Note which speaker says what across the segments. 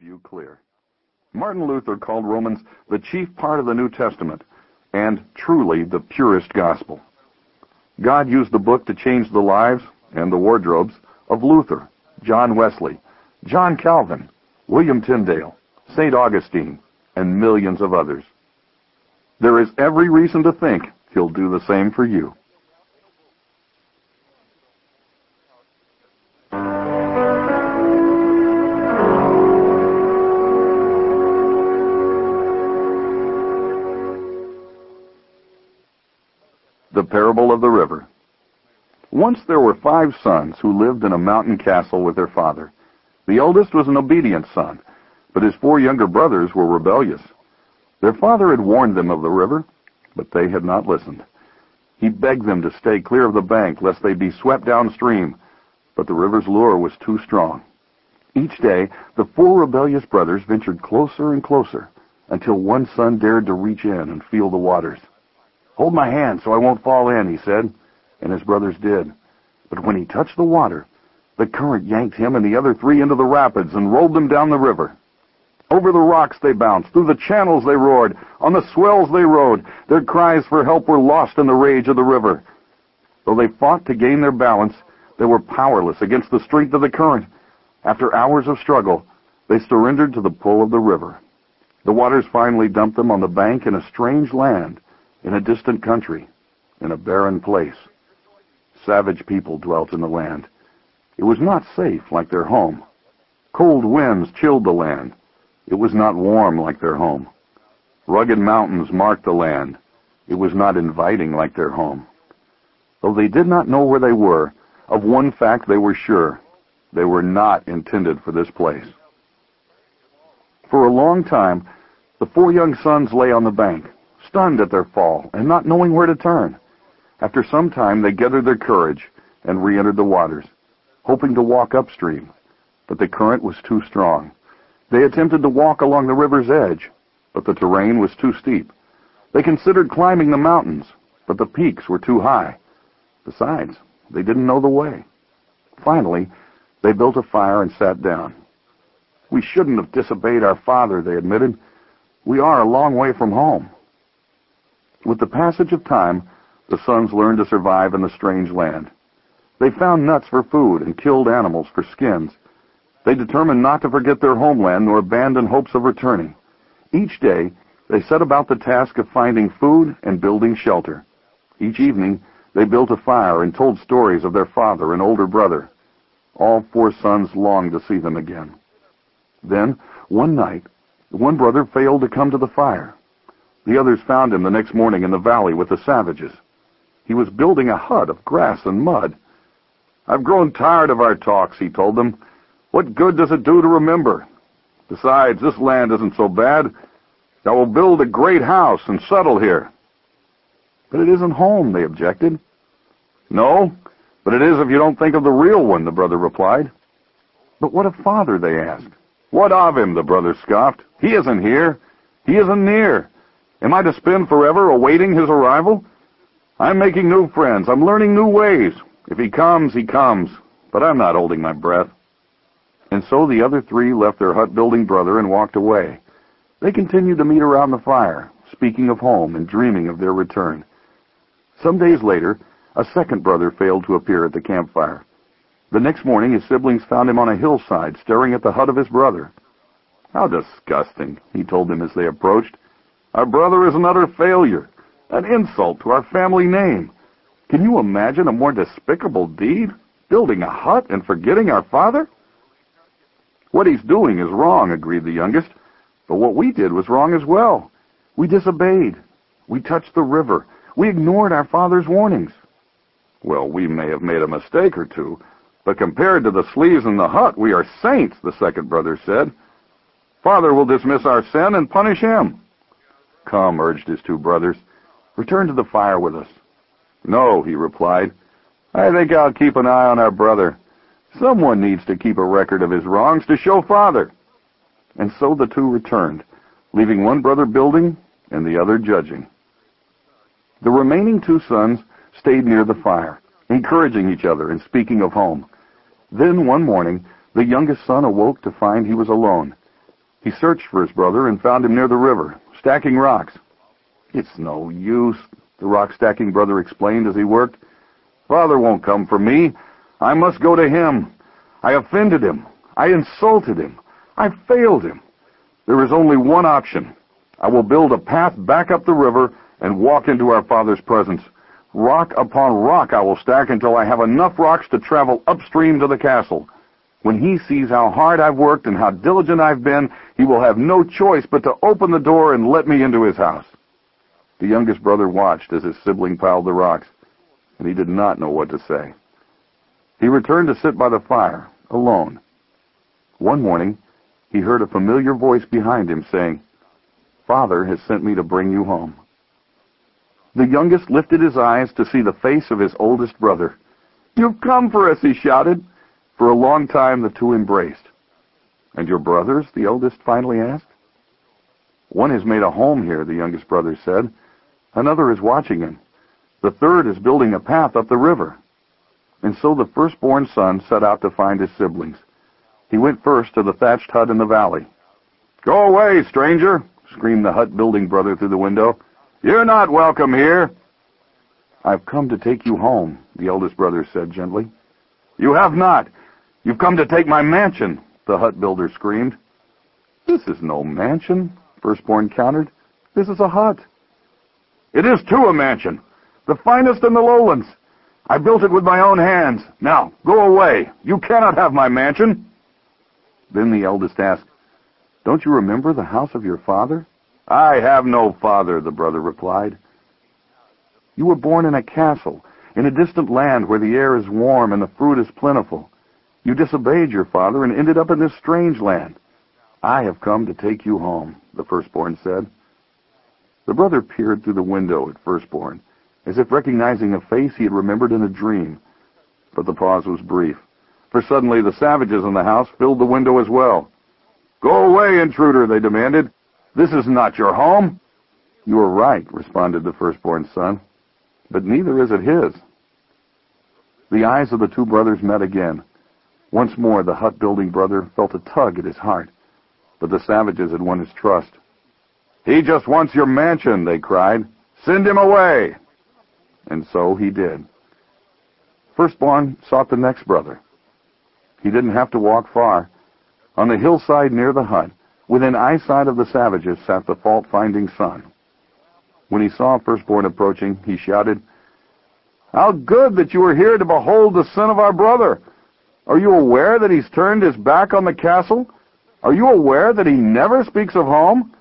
Speaker 1: view clear. Martin Luther called Romans the chief part of the New Testament and truly the purest gospel. God used the book to change the lives and the wardrobes of Luther, John Wesley, John Calvin, William Tyndale, St. Augustine, and millions of others. There is every reason to think he'll do the same for you. Once there were five sons who lived in a mountain castle with their father. The eldest was an obedient son, but his four younger brothers were rebellious. Their father had warned them of the river, but they had not listened. He begged them to stay clear of the bank lest they be swept downstream, but the river's lure was too strong. Each day, the four rebellious brothers ventured closer and closer until one son dared to reach in and feel the waters. Hold my hand so I won't fall in, he said, and his brothers did. But when he touched the water, the current yanked him and the other three into the rapids and rolled them down the river. Over the rocks they bounced, through the channels they roared, on the swells they rode. Their cries for help were lost in the rage of the river. Though they fought to gain their balance, they were powerless against the strength of the current. After hours of struggle, they surrendered to the pull of the river. The waters finally dumped them on the bank in a strange land in a distant country, in a barren place. Savage people dwelt in the land. It was not safe like their home. Cold winds chilled the land. It was not warm like their home. Rugged mountains marked the land. It was not inviting like their home. Though they did not know where they were, of one fact they were sure. They were not intended for this place. For a long time, the four young sons lay on the bank, stunned at their fall and not knowing where to turn. After some time, they gathered their courage and re-entered the waters, hoping to walk upstream, but the current was too strong. They attempted to walk along the river's edge, but the terrain was too steep. They considered climbing the mountains, but the peaks were too high. Besides, they didn't know the way. Finally, they built a fire and sat down. We shouldn't have disobeyed our father, they admitted. We are a long way from home. With the passage of time, the sons learned to survive in the strange land. They found nuts for food and killed animals for skins. They determined not to forget their homeland nor abandon hopes of returning. Each day, they set about the task of finding food and building shelter. Each evening, they built a fire and told stories of their father and older brother. All four sons longed to see them again. Then, one night, one brother failed to come to the fire. The others found him the next morning in the valley with the savages. He was building a hut of grass and mud. I've grown tired of our talks, he told them. What good does it do to remember? Besides, this land isn't so bad. I will build a great house and settle here. But it isn't home, they objected. No, but it is if you don't think of the real one, the brother replied. But what of father, they asked. What of him, the brother scoffed. He isn't here. He isn't near. Am I to spend forever awaiting his arrival? I'm making new friends. I'm learning new ways. If he comes, he comes. But I'm not holding my breath. And so the other three left their hut-building brother and walked away. They continued to meet around the fire, speaking of home and dreaming of their return. Some days later, a second brother failed to appear at the campfire. The next morning, his siblings found him on a hillside, staring at the hut of his brother. How disgusting, he told them as they approached. Our brother is an utter failure, an insult to our family name. Can you imagine a more despicable deed? Building a hut and forgetting our father? What he's doing is wrong, agreed the youngest. But what we did was wrong as well. We disobeyed. We touched the river. We ignored our father's warnings. Well, we may have made a mistake or two, but compared to the sleeves in the hut, we are saints, the second brother said. Father will dismiss our sin and punish him. Come, urged his two brothers. Return to the fire with us. No, he replied. I think I'll keep an eye on our brother. Someone needs to keep a record of his wrongs to show father. And so the two returned, leaving one brother building and the other judging. The remaining two sons stayed near the fire, encouraging each other and speaking of home. Then one morning, the youngest son awoke to find he was alone. He searched for his brother and found him near the river, stacking rocks. It's no use, the rock-stacking brother explained as he worked. Father won't come for me. I must go to him. I offended him. I insulted him. I failed him. There is only one option. I will build a path back up the river and walk into our Father's presence. Rock upon rock I will stack until I have enough rocks to travel upstream to the castle. When he sees how hard I've worked and how diligent I've been, he will have no choice but to open the door and let me into his house. The youngest brother watched as his sibling piled the rocks, and he did not know what to say. He returned to sit by the fire, alone. One morning, he heard a familiar voice behind him saying, Father has sent me to bring you home. The youngest lifted his eyes to see the face of his oldest brother. You've come for us, he shouted. For a long time the two embraced. And your brothers? the eldest finally asked. One has made a home here, the youngest brother said. Another is watching him. The third is building a path up the river. And so the firstborn son set out to find his siblings. He went first to the thatched hut in the valley. Go away, stranger, screamed the hut-building brother through the window. You're not welcome here. I've come to take you home, the eldest brother said gently. You have not. You've come to take my mansion, the hut builder screamed. This is no mansion, Firstborn countered. This is a hut. It is too a mansion, the finest in the lowlands. I built it with my own hands. Now, go away. You cannot have my mansion. Then the eldest asked, Don't you remember the house of your father? I have no father, the brother replied. You were born in a castle, in a distant land where the air is warm and the fruit is plentiful. You disobeyed your father and ended up in this strange land. I have come to take you home, the firstborn said. The brother peered through the window at firstborn, as if recognizing a face he had remembered in a dream. But the pause was brief, for suddenly the savages in the house filled the window as well. Go away, intruder, they demanded. This is not your home. You are right, responded the firstborn son, but neither is it his. The eyes of the two brothers met again. Once more the hut-building brother felt a tug at his heart, but the savages had won his trust. He just wants your mansion, they cried. Send him away! And so he did. Firstborn sought the next brother. He didn't have to walk far. On the hillside near the hut, within eyesight of the savages, sat the fault-finding son. When he saw Firstborn approaching, he shouted, How good that you are here to behold the son of our brother! Are you aware that he's turned his back on the castle? Are you aware that he never speaks of home?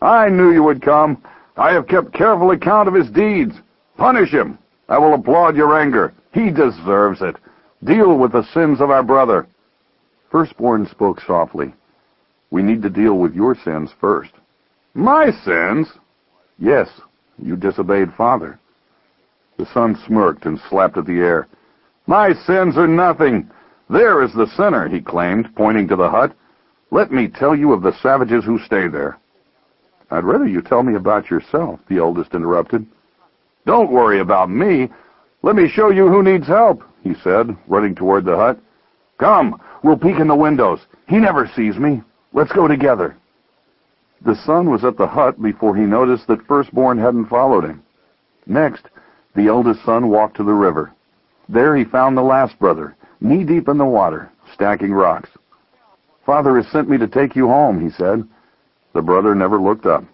Speaker 1: I knew you would come. I have kept careful account of his deeds. Punish him. I will applaud your anger. He deserves it. Deal with the sins of our brother. Firstborn spoke softly. We need to deal with your sins first. My sins? Yes, you disobeyed father. The son smirked and slapped at the air. My sins are nothing. There is the sinner, he claimed, pointing to the hut. Let me tell you of the savages who stay there. I'd rather you tell me about yourself, the oldest interrupted. Don't worry about me. Let me show you who needs help, he said, running toward the hut. Come, we'll peek in the windows. He never sees me. Let's go together. The son was at the hut before he noticed that Firstborn hadn't followed him. Next, the eldest son walked to the river. There he found the last brother, knee-deep in the water, stacking rocks. Father has sent me to take you home, he said. The brother never looked up.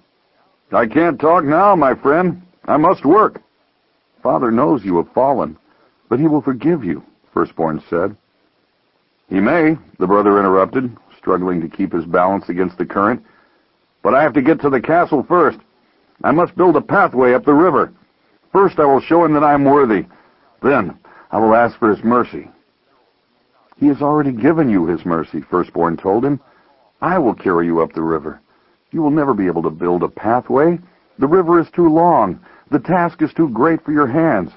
Speaker 1: I can't talk now, my friend. I must work. Father knows you have fallen, but he will forgive you, Firstborn said. He may, the brother interrupted, struggling to keep his balance against the current. But I have to get to the castle first. I must build a pathway up the river. First I will show him that I am worthy. Then I will ask for his mercy. He has already given you his mercy, Firstborn told him. I will carry you up the river. You will never be able to build a pathway. The river is too long. The task is too great for your hands.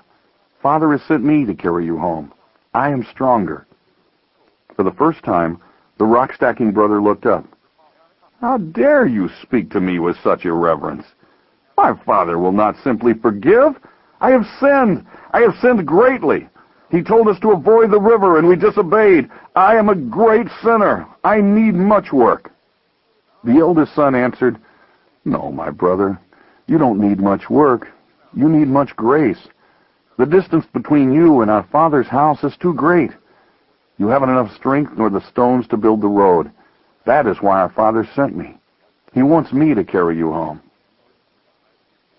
Speaker 1: Father has sent me to carry you home. I am stronger. For the first time, the rock-stacking brother looked up. How dare you speak to me with such irreverence? My father will not simply forgive. I have sinned. I have sinned greatly. He told us to avoid the river, and we disobeyed. I am a great sinner. I need much work. The eldest son answered, No, my brother, you don't need much work. You need much grace. The distance between you and our father's house is too great. You haven't enough strength nor the stones to build the road. That is why our father sent me. He wants me to carry you home.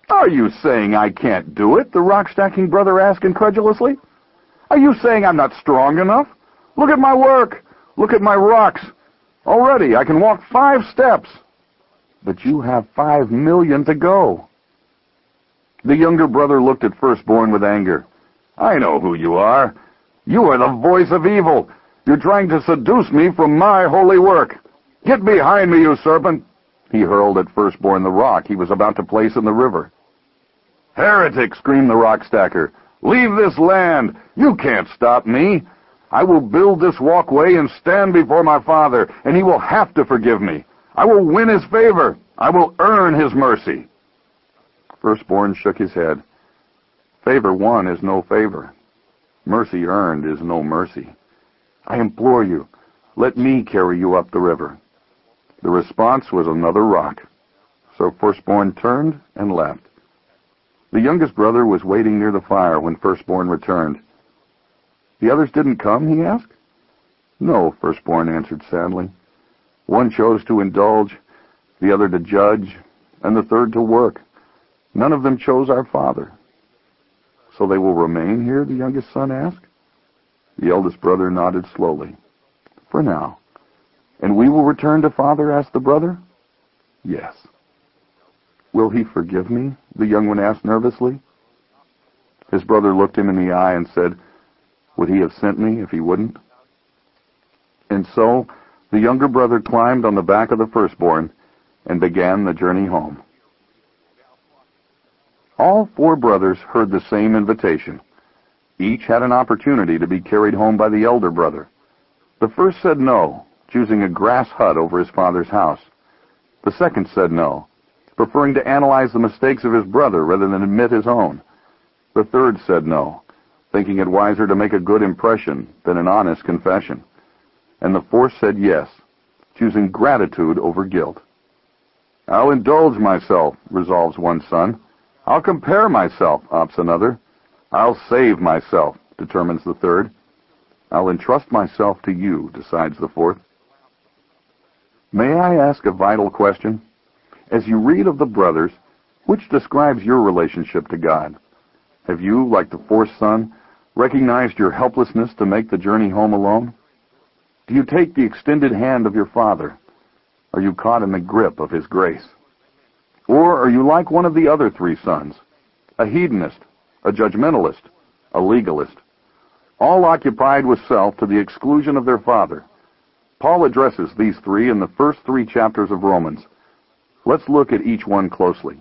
Speaker 1: Are you saying I can't do it? The rock-stacking brother asked incredulously. Are you saying I'm not strong enough? Look at my work. Look at my rocks. Already I can walk five steps. But you have five million to go. The younger brother looked at Firstborn with anger. I know who you are. You are the voice of evil. You're trying to seduce me from my holy work. Get behind me, you serpent! He hurled at Firstborn the rock he was about to place in the river. Heretic! screamed the rock stacker. Leave this land! You can't stop me! I will build this walkway and stand before my father, and he will have to forgive me. I will win his favor. I will earn his mercy. Firstborn shook his head. Favor won is no favor. Mercy earned is no mercy. I implore you, let me carry you up the river. The response was another rock. So Firstborn turned and left. The youngest brother was waiting near the fire when Firstborn returned. The others didn't come, he asked. No, Firstborn answered sadly. One chose to indulge, the other to judge, and the third to work. None of them chose our father. So they will remain here, the youngest son asked. The eldest brother nodded slowly. For now. And we will return to father, asked the brother. Yes. Will he forgive me? The young one asked nervously. His brother looked him in the eye and said, Would he have sent me if he wouldn't? And so the younger brother climbed on the back of the firstborn and began the journey home. All four brothers heard the same invitation. Each had an opportunity to be carried home by the elder brother. The first said no, choosing a grass hut over his father's house. The second said no, preferring to analyze the mistakes of his brother rather than admit his own. The third said no, thinking it wiser to make a good impression than an honest confession. And the fourth said yes, choosing gratitude over guilt. I'll indulge myself, resolves one son. I'll compare myself, opts another. I'll save myself, determines the third. I'll entrust myself to you, decides the fourth. May I ask a vital question? As you read of the brothers, which describes your relationship to God? Have you, like the fourth son, recognized your helplessness to make the journey home alone? Do you take the extended hand of your father? Are you caught in the grip of his grace? Or are you like one of the other three sons, a hedonist, a judgmentalist, a legalist, all occupied with self to the exclusion of their father? Paul addresses these three in the first three chapters of Romans. Let's look at each one closely.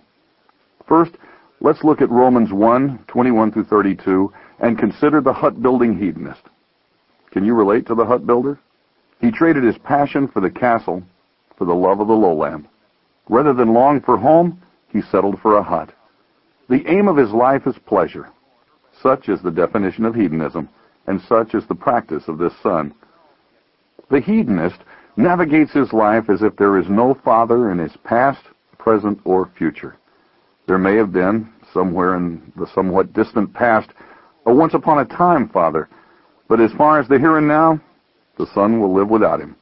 Speaker 1: First, let's look at Romans 1, 21 through 32, and consider the hut-building hedonist. Can you relate to the hut builder? He traded his passion for the castle for the love of the lowland. Rather than long for home, he settled for a hut. The aim of his life is pleasure. Such is the definition of hedonism, and such is the practice of this son. The hedonist navigates his life as if there is no father in his past, present, or future. There may have been, somewhere in the somewhat distant past, a once upon a time father, but as far as the here and now, the son will live without him.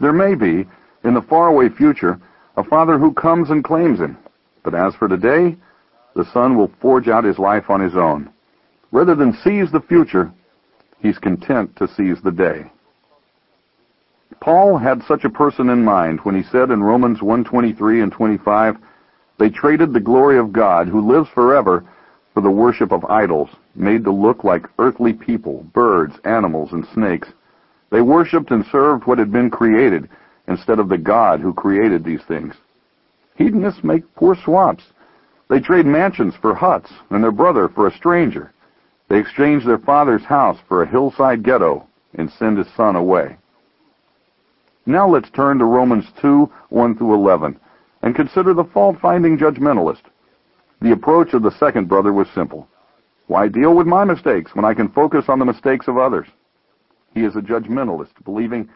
Speaker 1: There may be, in the faraway future, a father who comes and claims him, but as for today, the son will forge out his life on his own. Rather than seize the future, he's content to seize the day. Paul had such a person in mind when he said in Romans 1:23 and 25, they traded the glory of God, who lives forever, for the worship of idols, made to look like earthly people, birds, animals, and snakes. They worshipped and served what had been created instead of the God who created these things. Hedonists make poor swaps. They trade mansions for huts and their brother for a stranger. They exchange their father's house for a hillside ghetto and send his son away. Now let's turn to Romans 2, 1 through 11, and consider the fault-finding judgmentalist. The approach of the second brother was simple. Why deal with my mistakes when I can focus on the mistakes of others? He is a judgmentalist, believing